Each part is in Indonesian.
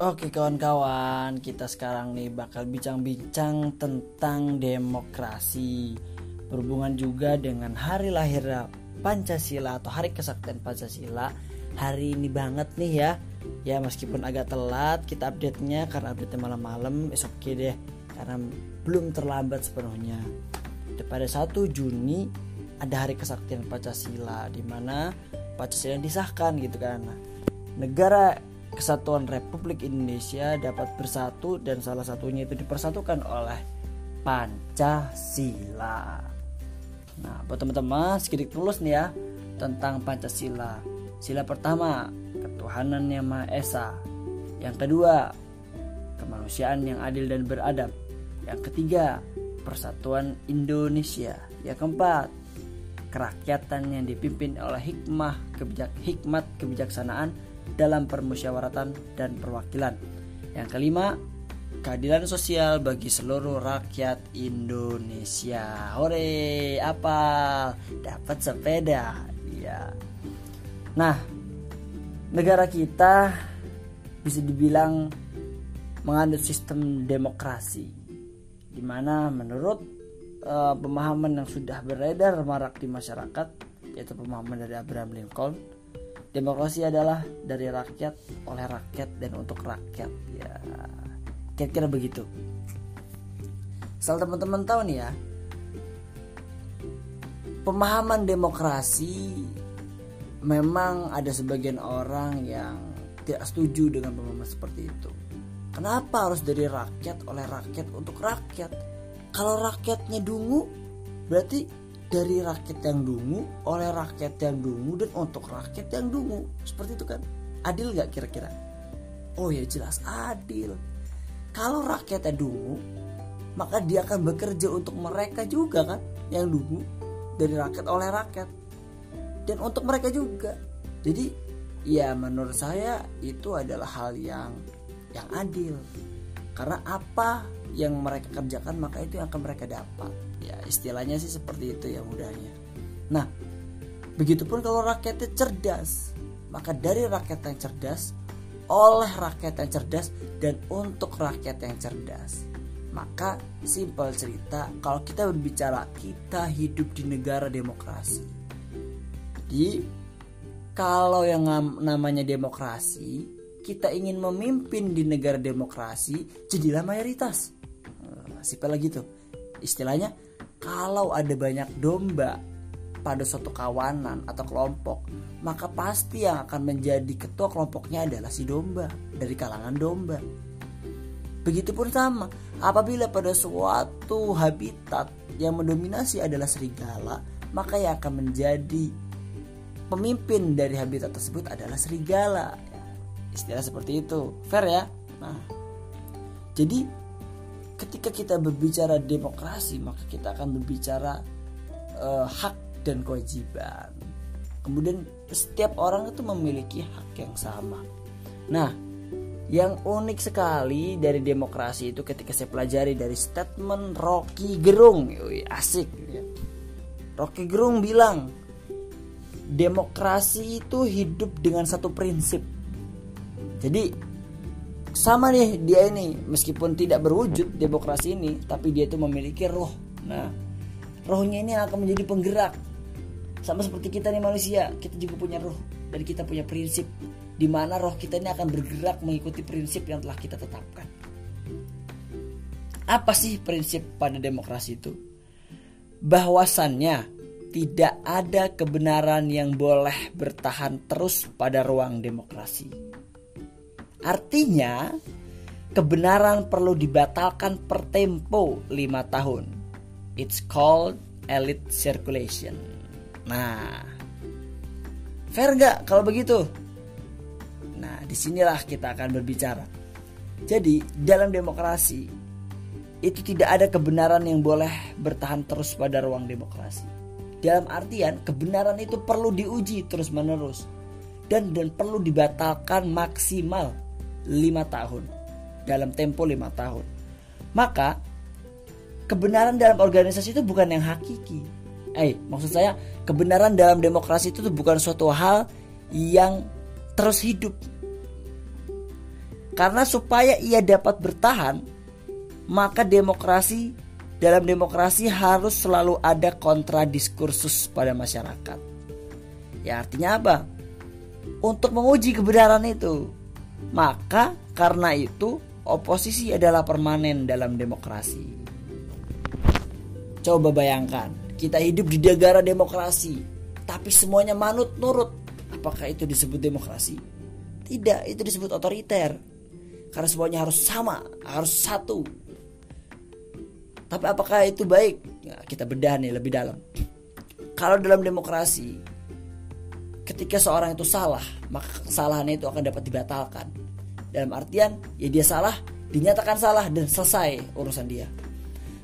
Oke kawan-kawan, kita sekarang nih bakal bincang-bincang tentang demokrasi. Berhubungan juga dengan hari lahir Pancasila atau hari kesaktian Pancasila. Hari ini banget nih ya. Ya meskipun agak telat kita update-nya karena update malam-malam. Oke okay deh karena belum terlambat sepenuhnya. Pada 1 Juni ada hari kesaktian Pancasila Di mana Pancasila disahkan gitu kan. Negara kesatuan Republik Indonesia dapat bersatu dan salah satunya itu dipersatukan oleh Pancasila. Nah, buat teman-teman sedikit tulus nih ya tentang Pancasila. Sila pertama, ketuhanan yang Maha Esa. Yang kedua, kemanusiaan yang adil dan beradab. Yang ketiga, persatuan Indonesia. Yang keempat, kerakyatan yang dipimpin oleh hikmah, kebijak, hikmat, kebijaksanaan, dalam permusyawaratan dan perwakilan. Yang kelima, keadilan sosial bagi seluruh rakyat Indonesia. Hore, apa? Dapat sepeda. Ya. Nah, negara kita bisa dibilang menganut sistem demokrasi di mana menurut uh, pemahaman yang sudah beredar marak di masyarakat yaitu pemahaman dari Abraham Lincoln Demokrasi adalah dari rakyat, oleh rakyat dan untuk rakyat. Ya, kira-kira begitu. Asal teman-teman tahu nih ya, pemahaman demokrasi memang ada sebagian orang yang tidak setuju dengan pemahaman seperti itu. Kenapa harus dari rakyat, oleh rakyat, untuk rakyat? Kalau rakyatnya dungu, berarti dari rakyat yang dungu oleh rakyat yang dungu dan untuk rakyat yang dungu. Seperti itu kan? Adil nggak kira-kira? Oh ya jelas adil. Kalau rakyat yang dungu maka dia akan bekerja untuk mereka juga kan yang dungu. Dari rakyat oleh rakyat. Dan untuk mereka juga. Jadi ya menurut saya itu adalah hal yang yang adil. Karena apa yang mereka kerjakan maka itu yang akan mereka dapat ya istilahnya sih seperti itu ya mudahnya. Nah begitupun kalau rakyatnya cerdas maka dari rakyat yang cerdas oleh rakyat yang cerdas dan untuk rakyat yang cerdas. Maka simpel cerita kalau kita berbicara kita hidup di negara demokrasi. Jadi kalau yang namanya demokrasi kita ingin memimpin di negara demokrasi jadilah mayoritas. Nah, simpel lagi tuh. Istilahnya kalau ada banyak domba pada suatu kawanan atau kelompok, maka pasti yang akan menjadi ketua kelompoknya adalah si domba dari kalangan domba. Begitupun sama, apabila pada suatu habitat yang mendominasi adalah serigala, maka yang akan menjadi pemimpin dari habitat tersebut adalah serigala. Istilah seperti itu, fair ya? Nah, jadi ketika kita berbicara demokrasi maka kita akan berbicara uh, hak dan kewajiban. Kemudian setiap orang itu memiliki hak yang sama. Nah yang unik sekali dari demokrasi itu ketika saya pelajari dari statement Rocky Gerung. Yui, asik ya. Rocky Gerung bilang demokrasi itu hidup dengan satu prinsip. Jadi sama nih dia ini meskipun tidak berwujud demokrasi ini tapi dia itu memiliki roh. Nah rohnya ini akan menjadi penggerak. Sama seperti kita nih manusia kita juga punya roh. Dan kita punya prinsip di mana roh kita ini akan bergerak mengikuti prinsip yang telah kita tetapkan. Apa sih prinsip pada demokrasi itu? Bahwasannya tidak ada kebenaran yang boleh bertahan terus pada ruang demokrasi Artinya, kebenaran perlu dibatalkan per tempo 5 tahun. It's called elite circulation. Nah, fair gak kalau begitu? Nah, di sinilah kita akan berbicara. Jadi, dalam demokrasi, itu tidak ada kebenaran yang boleh bertahan terus pada ruang demokrasi. Dalam artian, kebenaran itu perlu diuji terus-menerus. Dan, dan perlu dibatalkan maksimal lima tahun dalam tempo lima tahun maka kebenaran dalam organisasi itu bukan yang hakiki eh maksud saya kebenaran dalam demokrasi itu bukan suatu hal yang terus hidup Karena supaya ia dapat bertahan, maka demokrasi dalam demokrasi harus selalu ada kontradiskursus pada masyarakat. Ya artinya apa? Untuk menguji kebenaran itu. Maka karena itu oposisi adalah permanen dalam demokrasi. Coba bayangkan, kita hidup di negara demokrasi, tapi semuanya manut nurut. Apakah itu disebut demokrasi? Tidak, itu disebut otoriter. Karena semuanya harus sama, harus satu. Tapi apakah itu baik? Ya, kita bedah nih lebih dalam. Kalau dalam demokrasi, ketika seorang itu salah, maka kesalahannya itu akan dapat dibatalkan. Dalam artian, ya dia salah, dinyatakan salah dan selesai urusan dia.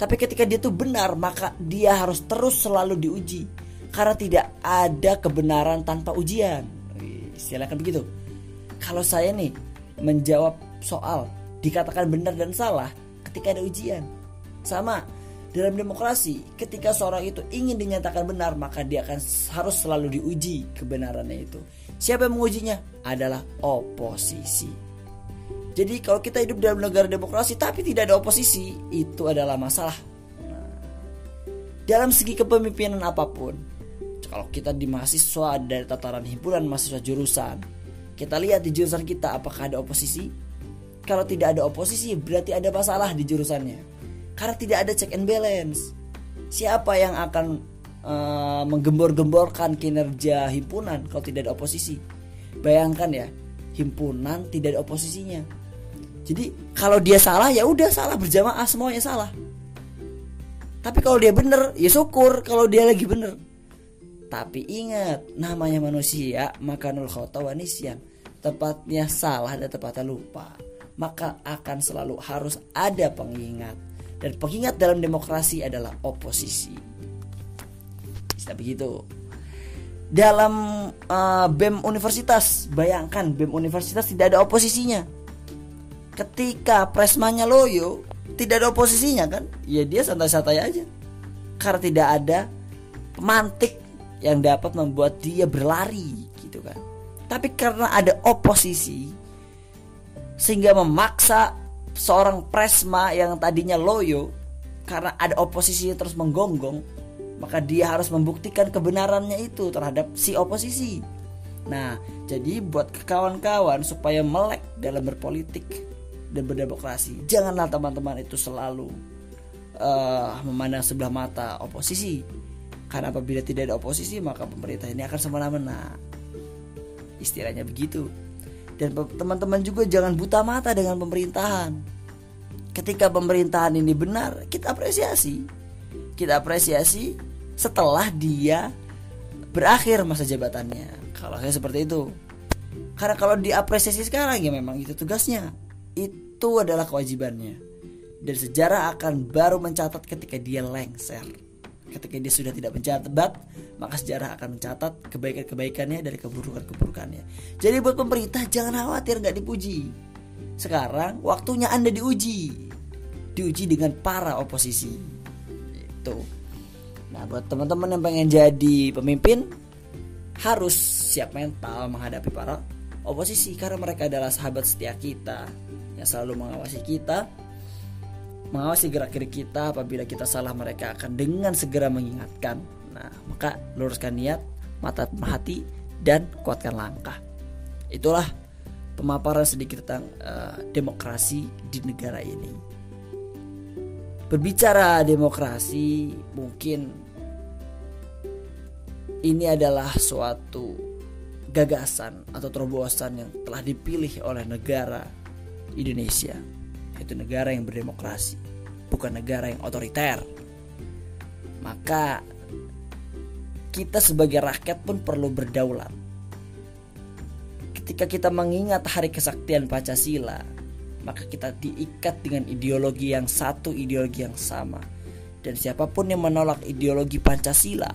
Tapi ketika dia itu benar, maka dia harus terus selalu diuji. Karena tidak ada kebenaran tanpa ujian. Silakan begitu. Kalau saya nih menjawab soal dikatakan benar dan salah ketika ada ujian. Sama dalam demokrasi, ketika seorang itu ingin dinyatakan benar, maka dia akan harus selalu diuji kebenarannya itu. Siapa yang mengujinya? Adalah oposisi. Jadi kalau kita hidup dalam negara demokrasi tapi tidak ada oposisi, itu adalah masalah. Nah, dalam segi kepemimpinan apa pun, kalau kita di mahasiswa dari tataran himpunan mahasiswa jurusan, kita lihat di jurusan kita apakah ada oposisi? Kalau tidak ada oposisi berarti ada masalah di jurusannya. Karena tidak ada check and balance. Siapa yang akan uh, menggembor-gemborkan kinerja himpunan kalau tidak ada oposisi? Bayangkan ya, himpunan tidak ada oposisinya. Jadi kalau dia salah ya udah salah berjamaah semuanya salah. Tapi kalau dia bener ya syukur kalau dia lagi bener. Tapi ingat namanya manusia makanul khota wanisyan. Tepatnya salah dan tepatnya lupa. Maka akan selalu harus ada pengingat. Dan pengingat dalam demokrasi adalah oposisi. Bisa begitu. Dalam uh, BEM universitas, bayangkan BEM universitas tidak ada oposisinya. Ketika presmanya loyo, tidak ada oposisinya kan? Ya dia santai-santai aja. Karena tidak ada pemantik yang dapat membuat dia berlari gitu kan. Tapi karena ada oposisi sehingga memaksa seorang presma yang tadinya loyo karena ada oposisi terus menggonggong maka dia harus membuktikan kebenarannya itu terhadap si oposisi. Nah, jadi buat kawan-kawan supaya melek dalam berpolitik dan berdemokrasi, janganlah teman-teman itu selalu uh, memandang sebelah mata oposisi. Karena apabila tidak ada oposisi, maka pemerintah ini akan semena-mena. Istilahnya begitu. Dan teman-teman juga jangan buta mata dengan pemerintahan. Ketika pemerintahan ini benar, kita apresiasi. Kita apresiasi setelah dia berakhir masa jabatannya. Kalau saya seperti itu. Karena kalau diapresiasi sekarang ya memang itu tugasnya. Itu adalah kewajibannya. Dan sejarah akan baru mencatat ketika dia lengser. Ketika dia sudah tidak mencatat, maka sejarah akan mencatat kebaikan-kebaikannya dari keburukan-keburukannya. Jadi buat pemerintah jangan khawatir nggak dipuji. Sekarang waktunya Anda diuji. Diuji dengan para oposisi. Itu. Nah, buat teman-teman yang pengen jadi pemimpin harus siap mental menghadapi para oposisi karena mereka adalah sahabat setia kita yang selalu mengawasi kita mengawasi gerak-gerik kita apabila kita salah mereka akan dengan segera mengingatkan. Nah maka luruskan niat mata hati dan kuatkan langkah. Itulah pemaparan sedikit tentang uh, demokrasi di negara ini. Berbicara demokrasi mungkin ini adalah suatu gagasan atau terobosan yang telah dipilih oleh negara Indonesia itu negara yang berdemokrasi, bukan negara yang otoriter. Maka kita sebagai rakyat pun perlu berdaulat. Ketika kita mengingat hari kesaktian Pancasila, maka kita diikat dengan ideologi yang satu, ideologi yang sama. Dan siapa pun yang menolak ideologi Pancasila,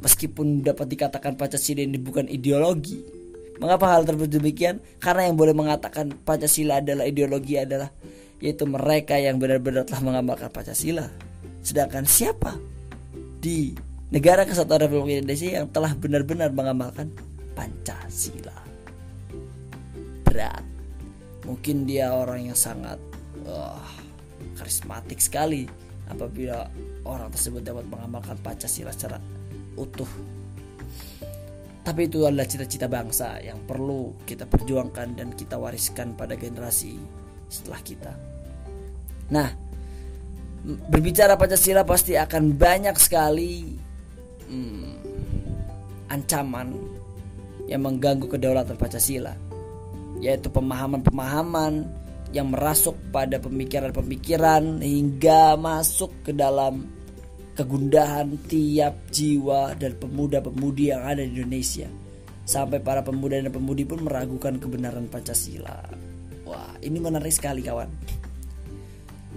meskipun dapat dikatakan Pancasila ini bukan ideologi, Mengapa hal tersebut demikian? Karena yang boleh mengatakan Pancasila adalah ideologi adalah yaitu mereka yang benar-benar telah mengamalkan Pancasila. Sedangkan siapa di negara kesatuan Republik Indonesia yang telah benar-benar mengamalkan Pancasila? Berat. mungkin dia orang yang sangat uh, karismatik sekali apabila orang tersebut dapat mengamalkan Pancasila secara utuh. Tapi itu adalah cita-cita bangsa yang perlu kita perjuangkan dan kita wariskan pada generasi setelah kita. Nah, berbicara Pancasila pasti akan banyak sekali hmm, ancaman yang mengganggu kedaulatan Pancasila, yaitu pemahaman-pemahaman yang merasuk pada pemikiran-pemikiran hingga masuk ke dalam kegundahan tiap jiwa dan pemuda-pemudi yang ada di Indonesia. Sampai para pemuda dan pemudi pun meragukan kebenaran Pancasila. Wah, ini menarik sekali kawan.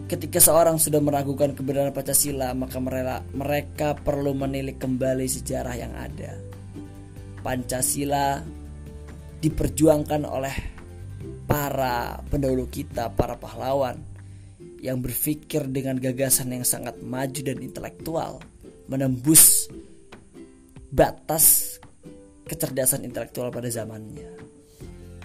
Ketika seorang sudah meragukan kebenaran Pancasila, maka mereka perlu menilik kembali sejarah yang ada. Pancasila diperjuangkan oleh para pendahulu kita, para pahlawan yang berpikir dengan gagasan yang sangat maju dan intelektual, menembus batas kecerdasan intelektual pada zamannya.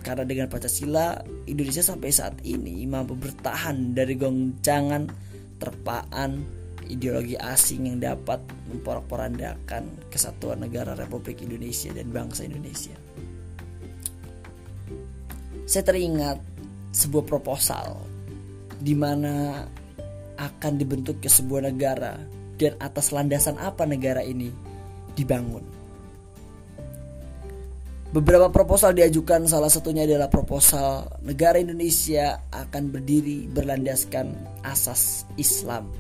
Karena dengan Pancasila, Indonesia sampai saat ini mampu bertahan dari goncangan terpaan ideologi asing yang dapat memporak-porandakan kesatuan negara Republik Indonesia dan bangsa Indonesia saya teringat sebuah proposal di mana akan dibentuk ke sebuah negara dan atas landasan apa negara ini dibangun. Beberapa proposal diajukan salah satunya adalah proposal negara Indonesia akan berdiri berlandaskan asas Islam.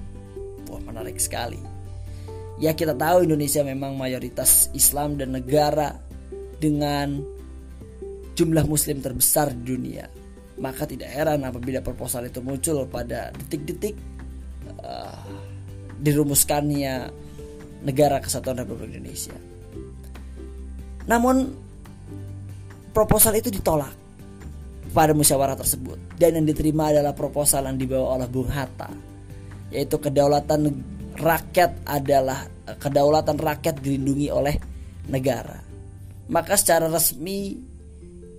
Wah, menarik sekali. Ya kita tahu Indonesia memang mayoritas Islam dan negara dengan jumlah muslim terbesar di dunia. Maka tidak heran apabila proposal itu muncul pada detik-detik uh, dirumuskannya negara kesatuan Republik Indonesia. Namun proposal itu ditolak pada musyawarah tersebut dan yang diterima adalah proposal yang dibawa oleh Bung Hatta yaitu kedaulatan rakyat adalah kedaulatan rakyat dilindungi oleh negara. Maka secara resmi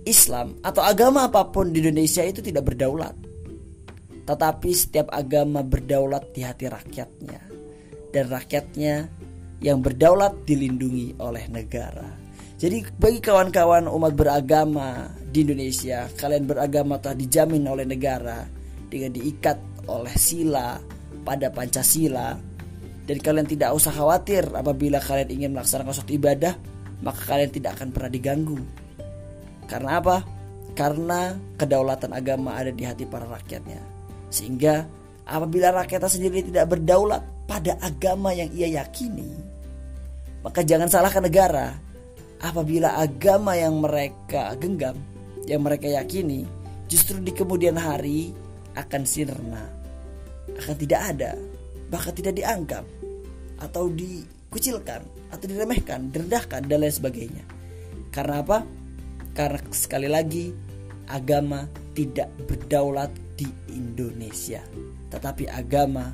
Islam atau agama apa pun di Indonesia itu tidak berdaulat. Tetapi setiap agama berdaulat di hati rakyatnya. Dan rakyatnya yang berdaulat dilindungi oleh negara. Jadi bagi kawan-kawan umat beragama di Indonesia, kalian beragama telah dijamin oleh negara dengan diikat oleh sila pada Pancasila dan kalian tidak usah khawatir apabila kalian ingin melaksanakan suatu ibadah, maka kalian tidak akan pernah diganggu karena apa? Karena kedaulatan agama ada di hati para rakyatnya. Sehingga apabila rakyatnya sendiri tidak berdaulat pada agama yang ia yakini, maka jangan salahkan negara apabila agama yang mereka genggam, yang mereka yakini, justru di kemudian hari akan sirna, akan tidak ada, bahkan tidak dianggap atau dikucilkan atau diremehkan, direndahkan dan lain sebagainya. Karena apa? Karena sekali lagi agama tidak berdaulat di Indonesia, tetapi agama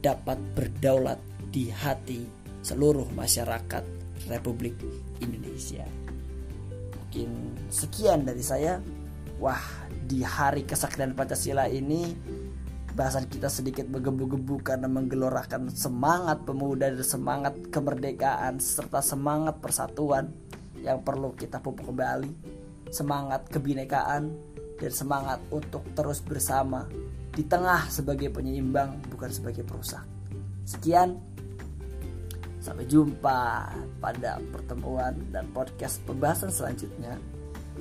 dapat berdaulat di hati seluruh masyarakat Republik Indonesia. Mungkin sekian dari saya. Wah, di hari kesaktian Pancasila ini bahasan kita sedikit menggebu-gebu karena menggelorakan semangat pemuda dan semangat kemerdekaan serta semangat persatuan yang perlu kita pupuk kembali semangat kebinekaan dan semangat untuk terus bersama di tengah sebagai penyeimbang bukan sebagai perusak. Sekian sampai jumpa pada pertemuan dan podcast pembahasan selanjutnya.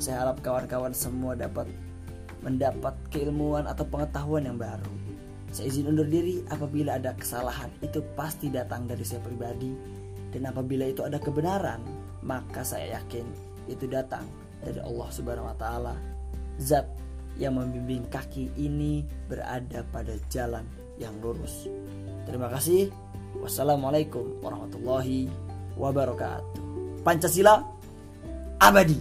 Saya harap kawan-kawan semua dapat mendapat keilmuan atau pengetahuan yang baru. Saya izin undur diri apabila ada kesalahan itu pasti datang dari saya pribadi dan apabila itu ada kebenaran maka saya yakin itu datang dari Allah Subhanahu wa taala. Zat yang membimbing kaki ini berada pada jalan yang lurus. Terima kasih. Wassalamualaikum warahmatullahi wabarakatuh. Pancasila abadi.